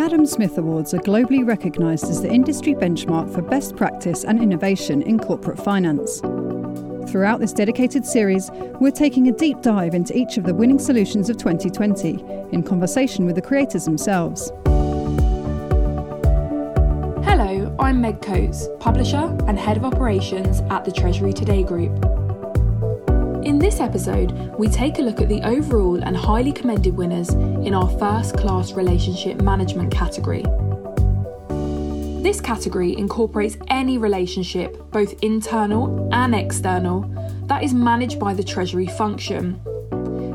Adam Smith Awards are globally recognised as the industry benchmark for best practice and innovation in corporate finance. Throughout this dedicated series, we're taking a deep dive into each of the winning solutions of 2020 in conversation with the creators themselves. Hello, I'm Meg Coates, publisher and head of operations at the Treasury Today Group. In this episode, we take a look at the overall and highly commended winners in our first class relationship management category. This category incorporates any relationship, both internal and external, that is managed by the Treasury function,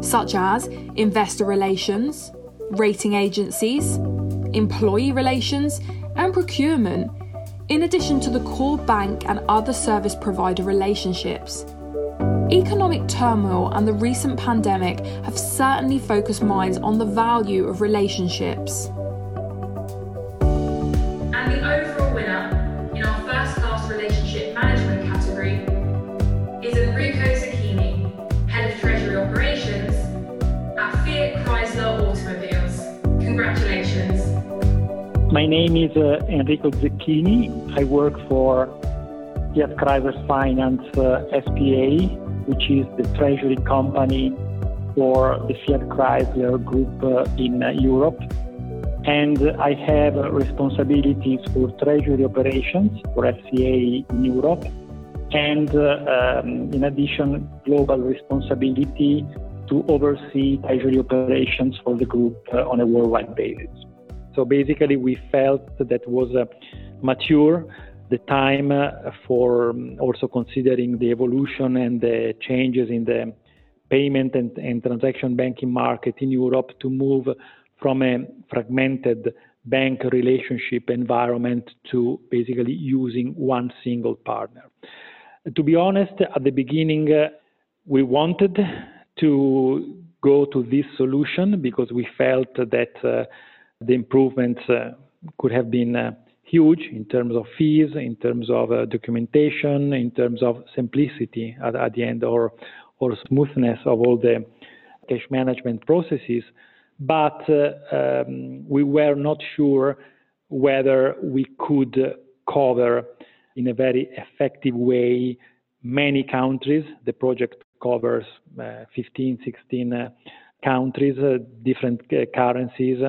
such as investor relations, rating agencies, employee relations, and procurement, in addition to the core bank and other service provider relationships. Economic turmoil and the recent pandemic have certainly focused minds on the value of relationships. And the overall winner in our first class relationship management category is Enrico Zacchini, Head of Treasury Operations at Fiat Chrysler Automobiles. Congratulations. My name is uh, Enrico Zacchini. I work for Fiat Chrysler Finance uh, SPA, which is the treasury company for the Fiat Chrysler Group uh, in uh, Europe. And I have responsibilities for treasury operations for FCA in Europe, and uh, um, in addition, global responsibility to oversee treasury operations for the group on a worldwide basis. So basically, we felt that was mature the time uh, for um, also considering the evolution and the changes in the payment and, and, transaction banking market in Europe to move from a fragmented bank relationship environment to basically using one single partner. To be honest, at the beginning, uh, we wanted to go to this solution because we felt that uh, the improvements uh, could have been uh, huge in terms of fees, in terms of uh, documentation, in terms of simplicity at, at the end, or or smoothness of all the cash management processes. But uh, um, we were not sure whether we could cover in a very effective way many countries. The project covers uh, 15, 16 uh, countries, uh, different uh, currencies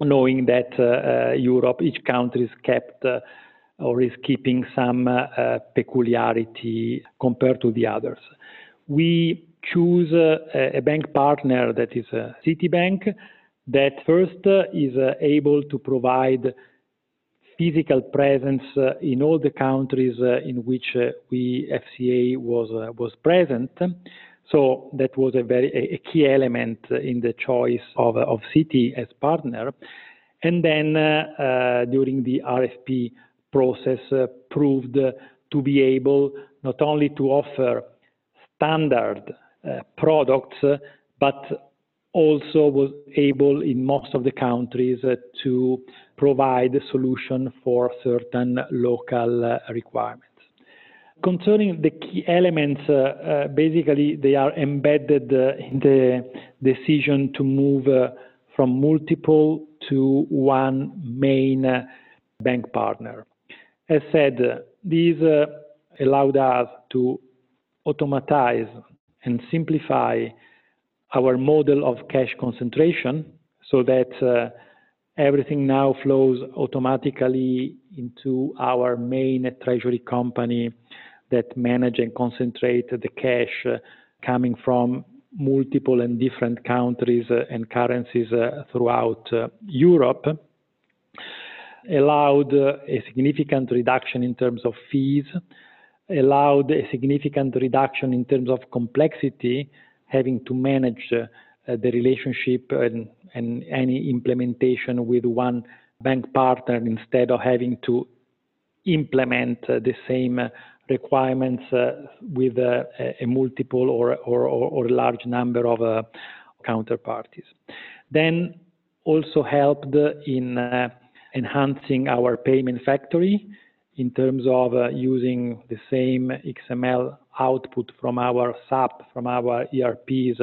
knowing that uh, uh, Europe, each country is kept uh, or is keeping some uh, uh, peculiarity compared to the others. We choose uh, a bank partner that is Citibank that first is able to provide physical presence in all the countries in which we FCA was was present. So that was a very a key element in the choice of, of Citi as partner. And then uh, uh, during the RFP process, uh, proved to be able not only to offer standard uh, products, but also was able in most of the countries uh, to provide a solution for certain local uh, requirements. Concerning the key elements, uh, uh, basically they are embedded uh, in the decision to move from multiple to one main bank partner. As said, these allowed us to automatize and simplify our model of cash concentration so that everything now flows automatically into our main treasury company that manage and concentrate the cash uh, coming from multiple and different countries uh, and currencies uh, throughout Europe allowed a significant reduction in terms of fees, allowed a significant reduction in terms of complexity, having to manage the relationship and, any implementation with one bank partner instead of having to implement the same requirements uh, with a, a multiple or, or, or, a large number of uh, counterparties. Then also helped in uh, enhancing our payment factory in terms of uh, using the same XML output from our SAP, from our ERPs,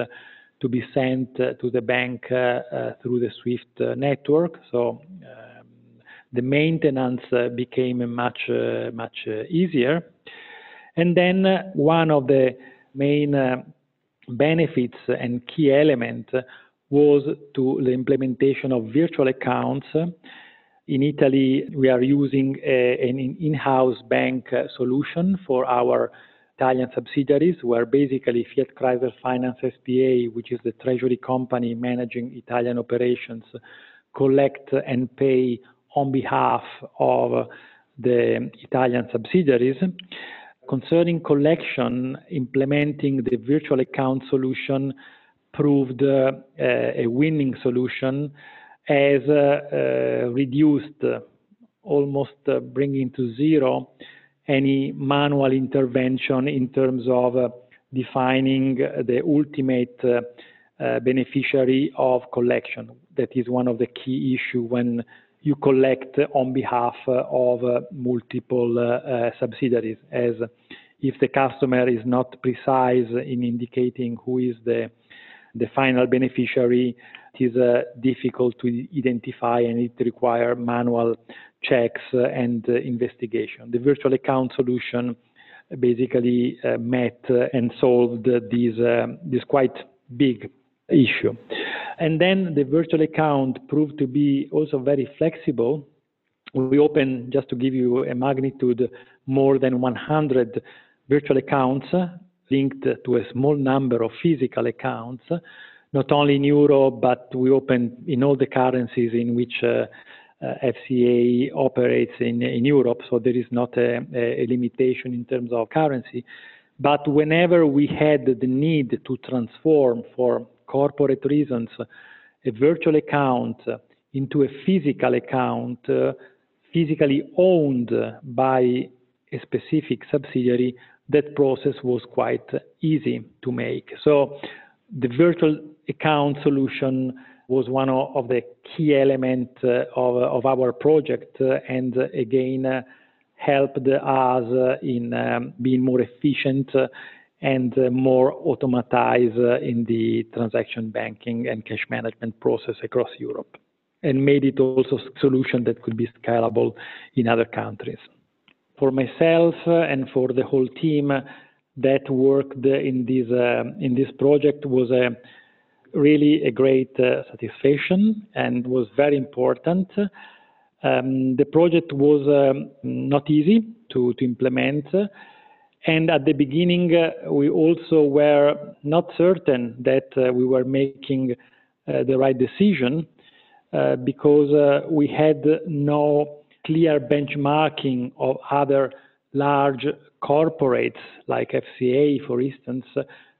to be sent to the bank through the SWIFT network. The maintenance uh, became much uh, much uh, easier. And then one of the main benefits and key element was to the implementation of virtual accounts. In Italy, we are using an in-house bank solution for our Italian subsidiaries, where basically Fiat Chrysler Finance SPA, which is the treasury company managing Italian operations, collect and pay on behalf of the Italian subsidiaries. Concerning collection, implementing the virtual account solution proved uh, a winning solution as uh, reduced almost uh, bringing to zero any manual intervention in terms of defining the ultimate beneficiary of collection. That is one of the key issue when you collect on behalf of multiple uh, subsidiaries, as if the customer is not precise in indicating who is the final beneficiary, it is uh, difficult to identify and it requires manual checks and investigation. The virtual account solution basically uh, met and solved this quite big issue. And then the virtual account proved to be also very flexible. We opened, just to give you a magnitude, more than 100 virtual accounts linked to a small number of physical accounts, not only in euro, but we opened in all the currencies in which uh, uh, FCA operates in, in Europe, so there is not a, a limitation in terms of currency. But whenever we had the need to transform for corporate reasons a virtual account into a physical account physically owned by a specific subsidiary, that process was quite easy to make. So the virtual account solution was one of the key elements of, our project and again helped us in being more efficient and more automatized in the transaction banking and cash management process across Europe and made it also a solution that could be scalable in other countries for myself and for the whole team that worked in this uh, in this project was really a great uh, satisfaction and was very important. Um, the project was um, not easy to, to implement. And at the beginning, uh, we also were not certain that uh, we were making uh, the right decision uh, because we had no clear benchmarking of other large corporates like FCA, for instance,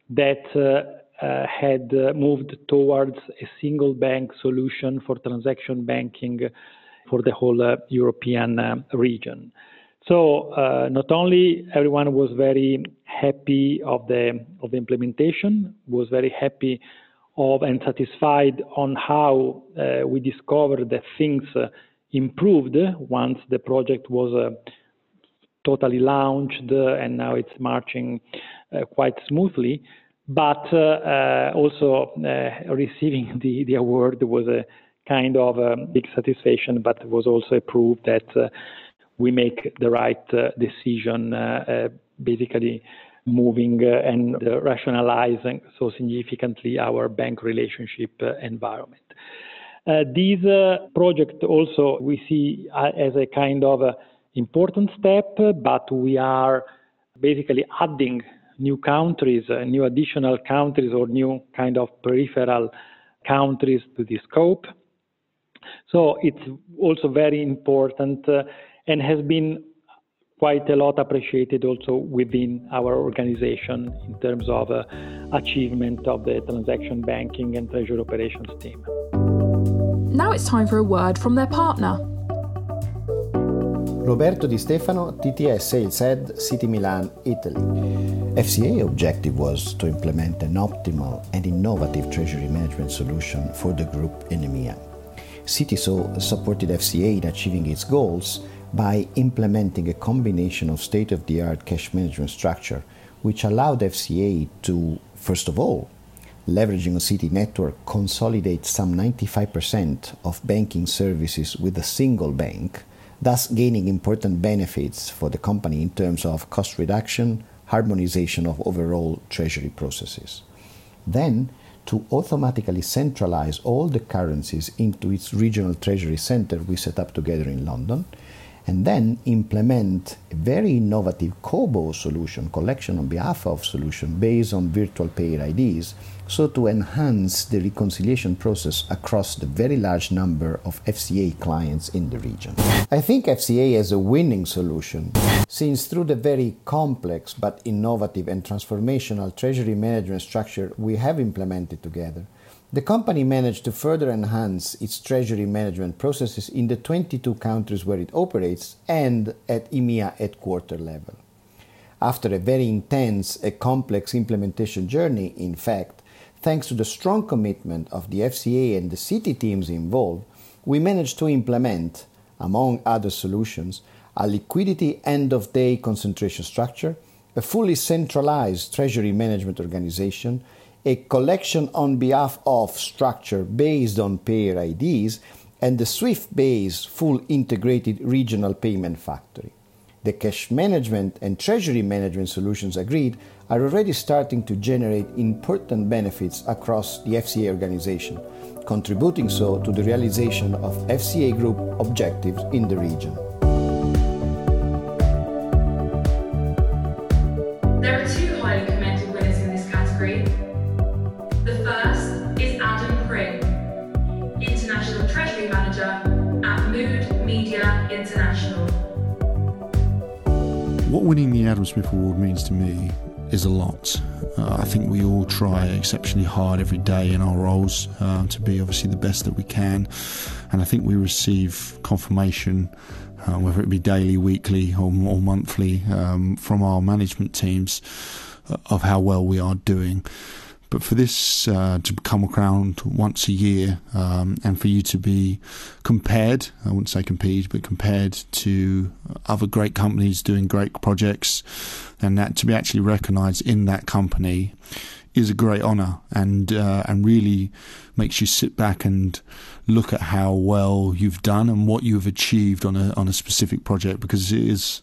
that uh, uh, had uh, moved towards a single bank solution for transaction banking for the whole uh, European uh, region. So uh, not only everyone was very happy of the of the implementation, was very happy of and satisfied on how we discovered that things improved once the project was uh, totally launched uh, and now it's marching uh, quite smoothly. But also receiving the, the award was a kind of a big satisfaction, but was also a proof that we make the right decision, basically moving and rationalizing so significantly our bank relationship environment. Uh, this uh, project also we see uh, as a kind of important step, but we are basically adding new countries, new additional countries or new kind of peripheral countries to the scope. So it's also very important uh, and has been quite a lot appreciated also within our organization in terms of uh, achievement of the transaction banking and treasury operations team. Now it's time for a word from their partner. Roberto Di Stefano, TTS Sales Head, Citi Milan, Italy. FCA objective was to implement an optimal and innovative treasury management solution for the group in EMEA. Citi so supported FCA in achieving its goals by implementing a combination of state-of-the-art cash management structure which allowed FCA to, first of all, leveraging a Citi network, consolidate some 95% of banking services with a single bank, thus gaining important benefits for the company in terms of cost reduction, harmonization of overall treasury processes. Then, to automatically centralize all the currencies into its regional treasury center we set up together in London, and then implement a very innovative COBO solution, collection on behalf of solution based on virtual payer IDs, so to enhance the reconciliation process across the very large number of FCA clients in the region. I think FCA has a winning solution, since through the very complex but innovative and transformational treasury management structure we have implemented together, the company managed to further enhance its treasury management processes in the 22 countries where it operates and at EMEA headquarter level. After a very intense and complex implementation journey, in fact, thanks to the strong commitment of the FCA and the Citi teams involved, we managed to implement, among other solutions, a liquidity end of day concentration structure, a fully centralized treasury management organization, a collection on behalf of structure based on payer IDs, and the Swift based full integrated regional payment factory. The cash management and treasury management solutions agreed are already starting to generate important benefits across the FCA organization, contributing so to the realization of FCA Group objectives in the region. What winning the Adam Smith Award means to me is a lot. Uh, I think we all try exceptionally hard every day in our roles uh, to be obviously the best that we can, and I think we receive confirmation, uh, whether it be daily, weekly, or, or monthly, um, from our management teams uh, of how well we are doing. But for this uh, to come around once a year um, and for you to be compared, I wouldn't say compete, but compared to other great companies doing great projects, and that to be actually recognised in that company is a great honour and uh, and really makes you sit back and look at how well you've done and what you've achieved on a on a specific project because it is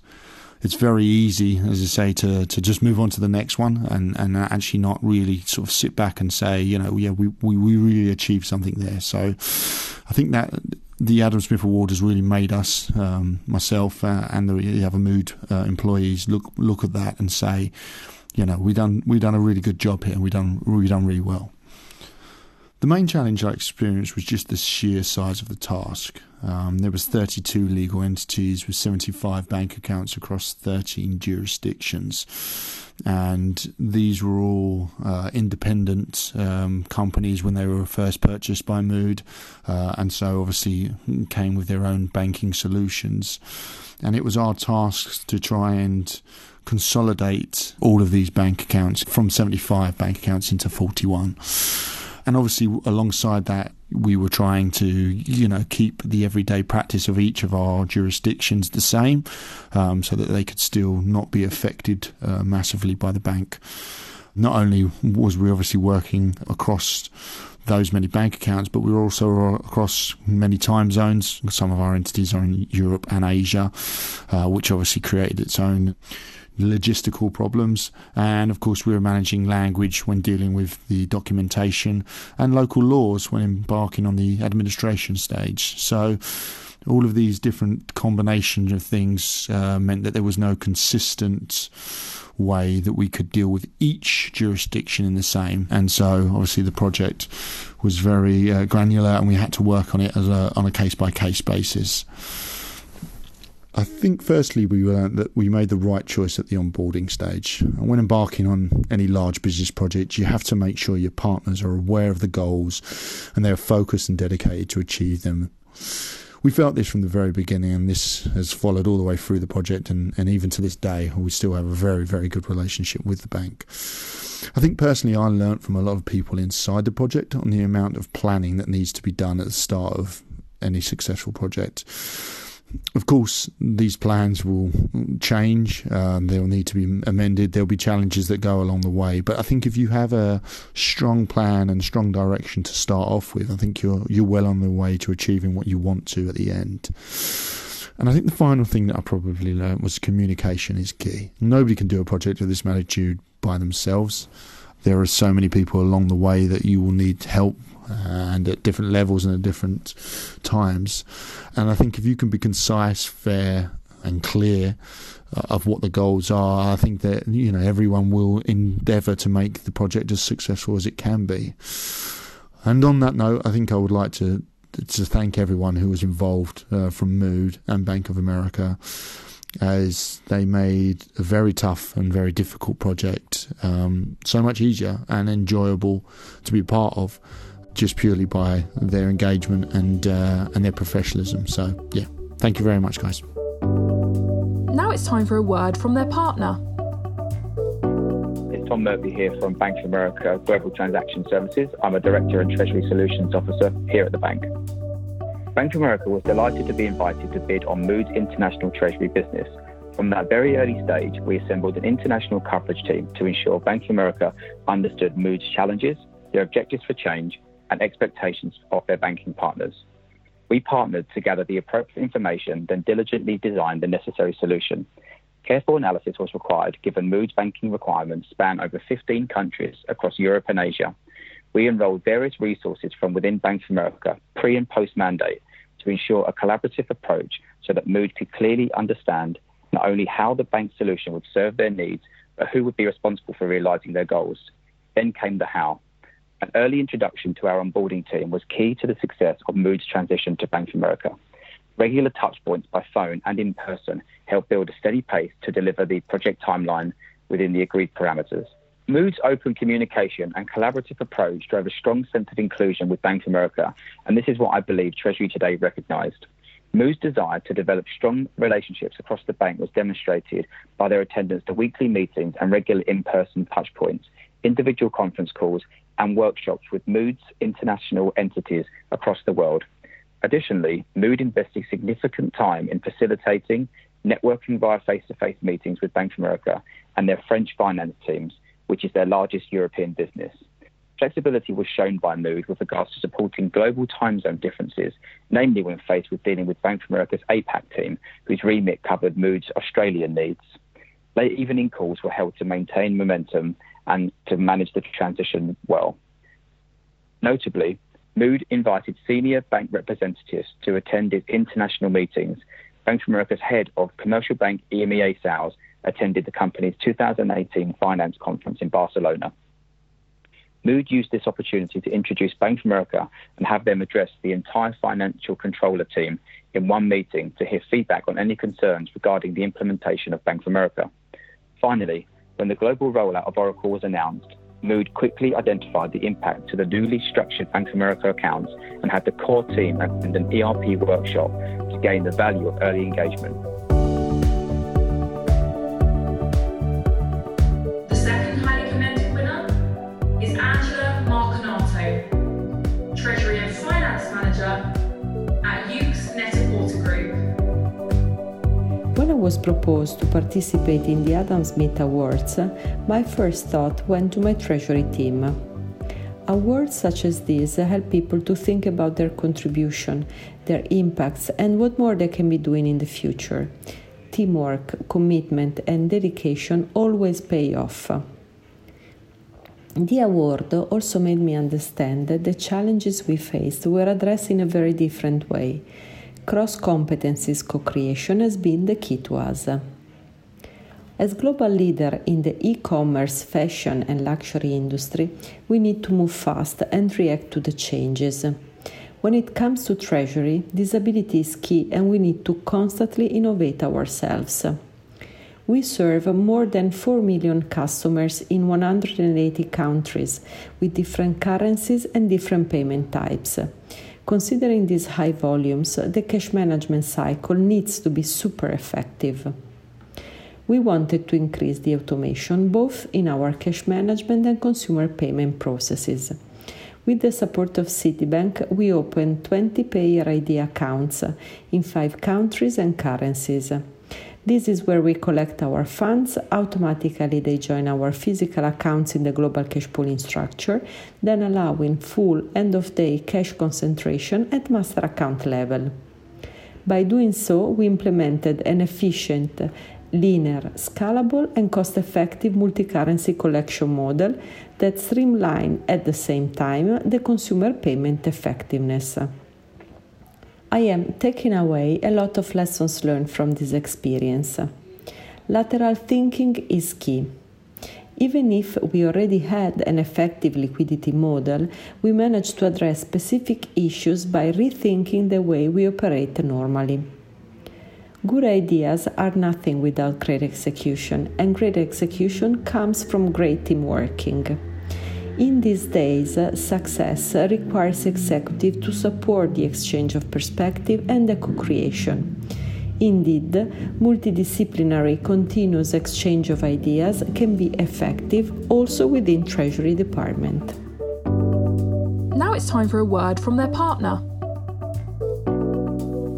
it's very easy, as I say, to, to just move on to the next one and, and actually not really sort of sit back and say, you know, yeah, we, we, we really achieved something there. So I think that the Adam Smith Award has really made us, um, myself uh, and the other Mood uh, employees, look look at that and say, you know, we done we done a really good job here. We done we done really well. The main challenge I experienced was just the sheer size of the task. Um, there was 32 legal entities with 75 bank accounts across 13 jurisdictions, and these were all uh, independent um, companies when they were first purchased by Mood, uh, and so obviously came with their own banking solutions. And it was our task to try and consolidate all of these bank accounts from 75 bank accounts into 41. And obviously, alongside that, we were trying to, you know, keep the everyday practice of each of our jurisdictions the same, um, so that they could still not be affected uh, massively by the bank. Not only was we obviously working across those many bank accounts, but we were also across many time zones. Some of our entities are in Europe and Asia, uh, which obviously created its own logistical problems. And of course, we were managing language when dealing with the documentation and local laws when embarking on the administration stage. So, all of these different combinations of things uh, meant that there was no consistent way that we could deal with each jurisdiction in the same. And so, obviously, the project was very uh, granular, and we had to work on it as a, on a case by case basis. I think, firstly, we learned that we made the right choice at the onboarding stage. And when embarking on any large business project, you have to make sure your partners are aware of the goals and they are focused and dedicated to achieve them. We felt this from the very beginning, and this has followed all the way through the project, and, and even to this day, we still have a very, very good relationship with the bank. I think personally, I learnt from a lot of people inside the project on the amount of planning that needs to be done at the start of any successful project of course, these plans will change. Uh, they'll need to be amended. There'll be challenges that go along the way. But I think if you have a strong plan and strong direction to start off with, I think you're you're well on the way to achieving what you want to at the end. And I think the final thing that I probably learned was communication is key. Nobody can do a project of this magnitude by themselves. There are so many people along the way that you will need help and at different levels and at different times. And I think if you can be concise, fair, and clear uh, of what the goals are, I think that you know everyone will endeavour to make the project as successful as it can be. And on that note, I think I would like to to thank everyone who was involved uh, from Mood and Bank of America as they made a very tough and very difficult project um, so much easier and enjoyable to be part of just purely by their engagement and uh, and their professionalism. So yeah, thank you very much, guys. Now it's time for a word from their partner. It's Tom Murphy here from Bank of America Global Transaction Services. I'm a Director and Treasury Solutions Officer here at the bank. Bank of America was delighted to be invited to bid on Mood's international treasury business. From that very early stage, we assembled an international coverage team to ensure Bank of America understood Mood's challenges, their objectives for change, and expectations of their banking partners. We partnered to gather the appropriate information, then diligently designed the necessary solution. Careful analysis was required given Mood's banking requirements span over 15 countries across Europe and Asia. We enrolled various resources from within Bank of America, pre and post mandate, to ensure a collaborative approach so that Mood could clearly understand not only how the bank solution would serve their needs, but who would be responsible for realizing their goals. Then came the how. An early introduction to our onboarding team was key to the success of Mood's transition to Bank of America. Regular touchpoints by phone and in person helped build a steady pace to deliver the project timeline within the agreed parameters. Mood's open communication and collaborative approach drove a strong sense of inclusion with Bank of America, and this is what I believe Treasury Today recognised. Mood's desire to develop strong relationships across the bank was demonstrated by their attendance to weekly meetings and regular in person touchpoints, individual conference calls, and workshops with Mood's international entities across the world. Additionally, Mood invested significant time in facilitating networking via face to face meetings with Bank of America and their French finance teams, which is their largest European business. Flexibility was shown by Mood with regards to supporting global time zone differences, namely when faced with dealing with Bank of America's APAC team, whose remit covered Mood's Australian needs. Late evening calls were held to maintain momentum and to manage the transition well. Notably, Mood invited senior bank representatives to attend its international meetings. Bank of America's head of commercial bank EMEA sales attended the company's 2018 finance conference in Barcelona. Mood used this opportunity to introduce Bank of America and have them address the entire financial controller team in one meeting to hear feedback on any concerns regarding the implementation of Bank of America. Finally, when the global rollout of Oracle was announced, Mood quickly identified the impact to the newly structured Bank of America accounts and had the core team attend an ERP workshop to gain the value of early engagement. Was proposed to participate in the Adam Smith Awards, my first thought went to my Treasury team. Awards such as these help people to think about their contribution, their impacts, and what more they can be doing in the future. Teamwork, commitment, and dedication always pay off. The award also made me understand that the challenges we faced were addressed in a very different way cross competencies co creation has been the key to us. As global leader in the e-commerce, fashion and luxury industry, we need to move fast and react to the changes. When it comes to treasury, this ability is key and we need to constantly innovate ourselves. We serve more than 4 million customers in 180 countries with different currencies and different payment types. Considering these high volumes, the cash management cycle needs to be super effective. We wanted to increase the automation both in our cash management and consumer payment processes. With the support of Citibank, we opened 20 Payer ID accounts in five countries and currencies. This is where we collect our funds. Automatically, they join our physical accounts in the global cash pooling structure, then allowing full end of day cash concentration at master account level. By doing so, we implemented an efficient linear, scalable, and cost effective multi currency collection model that streamline at the same time the consumer payment effectiveness. I am taking away a lot of lessons learned from this experience. Lateral thinking is key. Even if we already had an effective liquidity model, we managed to address specific issues by rethinking the way we operate normally. Good ideas are nothing without great execution, and great execution comes from great team working. In these days, uh, success requires executive to support the exchange of perspective and the co-creation. Indeed, multidisciplinary continuous exchange of ideas can be effective also within Treasury Department. Now it's time for a word from their partner.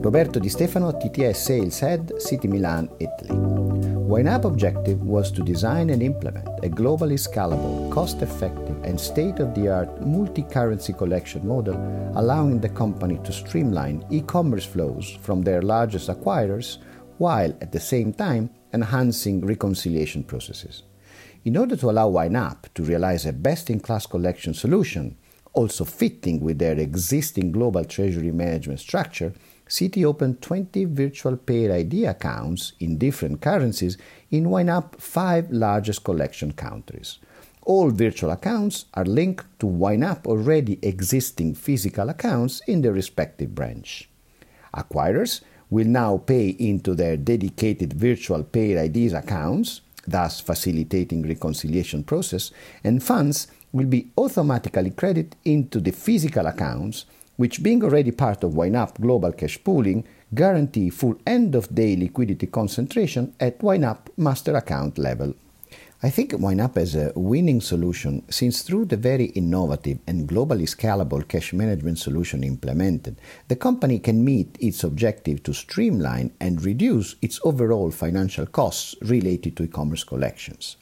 Roberto Di Stefano, TTS Sales Head, Citi Milan, Italy. YNAP objective was to design and implement a globally scalable, cost effective, and state of the art multi currency collection model, allowing the company to streamline e commerce flows from their largest acquirers while at the same time enhancing reconciliation processes. In order to allow YNAP to realize a best in class collection solution, also fitting with their existing global treasury management structure, Citi opened 20 virtual Payer ID accounts in different currencies in YNAP five largest collection countries. All virtual accounts are linked to YNAP already existing physical accounts in their respective branch. Acquirers will now pay into their dedicated virtual Payer IDs accounts, thus facilitating reconciliation process, and funds will be automatically credited into the physical accounts which being already part of YNAP Global Cash Pooling, guarantee full end-of-day liquidity concentration at YNAP master account level. I think YNAP is a winning solution since through the very innovative and globally scalable cash management solution implemented, the company can meet its objective to streamline and reduce its overall financial costs related to e-commerce collections.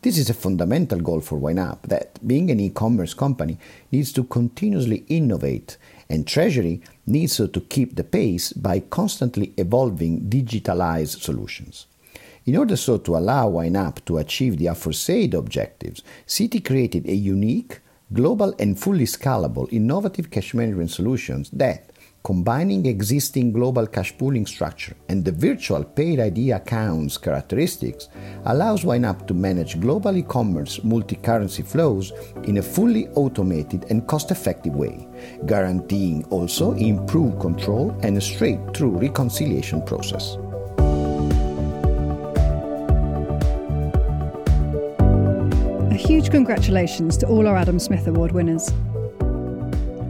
This is a fundamental goal for YNAP that, being an e-commerce company, needs to continuously innovate and Treasury needs to keep the pace by constantly evolving digitalized solutions. In order so to allow YNAP to achieve the aforesaid objectives, Citi created a unique, global and fully scalable, innovative cash management solutions that, combining existing global cash pooling structure and the virtual Payer ID accounts characteristics, allows YNAP to manage global e-commerce multi-currency flows in a fully automated and cost-effective way, guaranteeing also improved control and a straight-through reconciliation process. A huge congratulations to all our Adam Smith Award winners.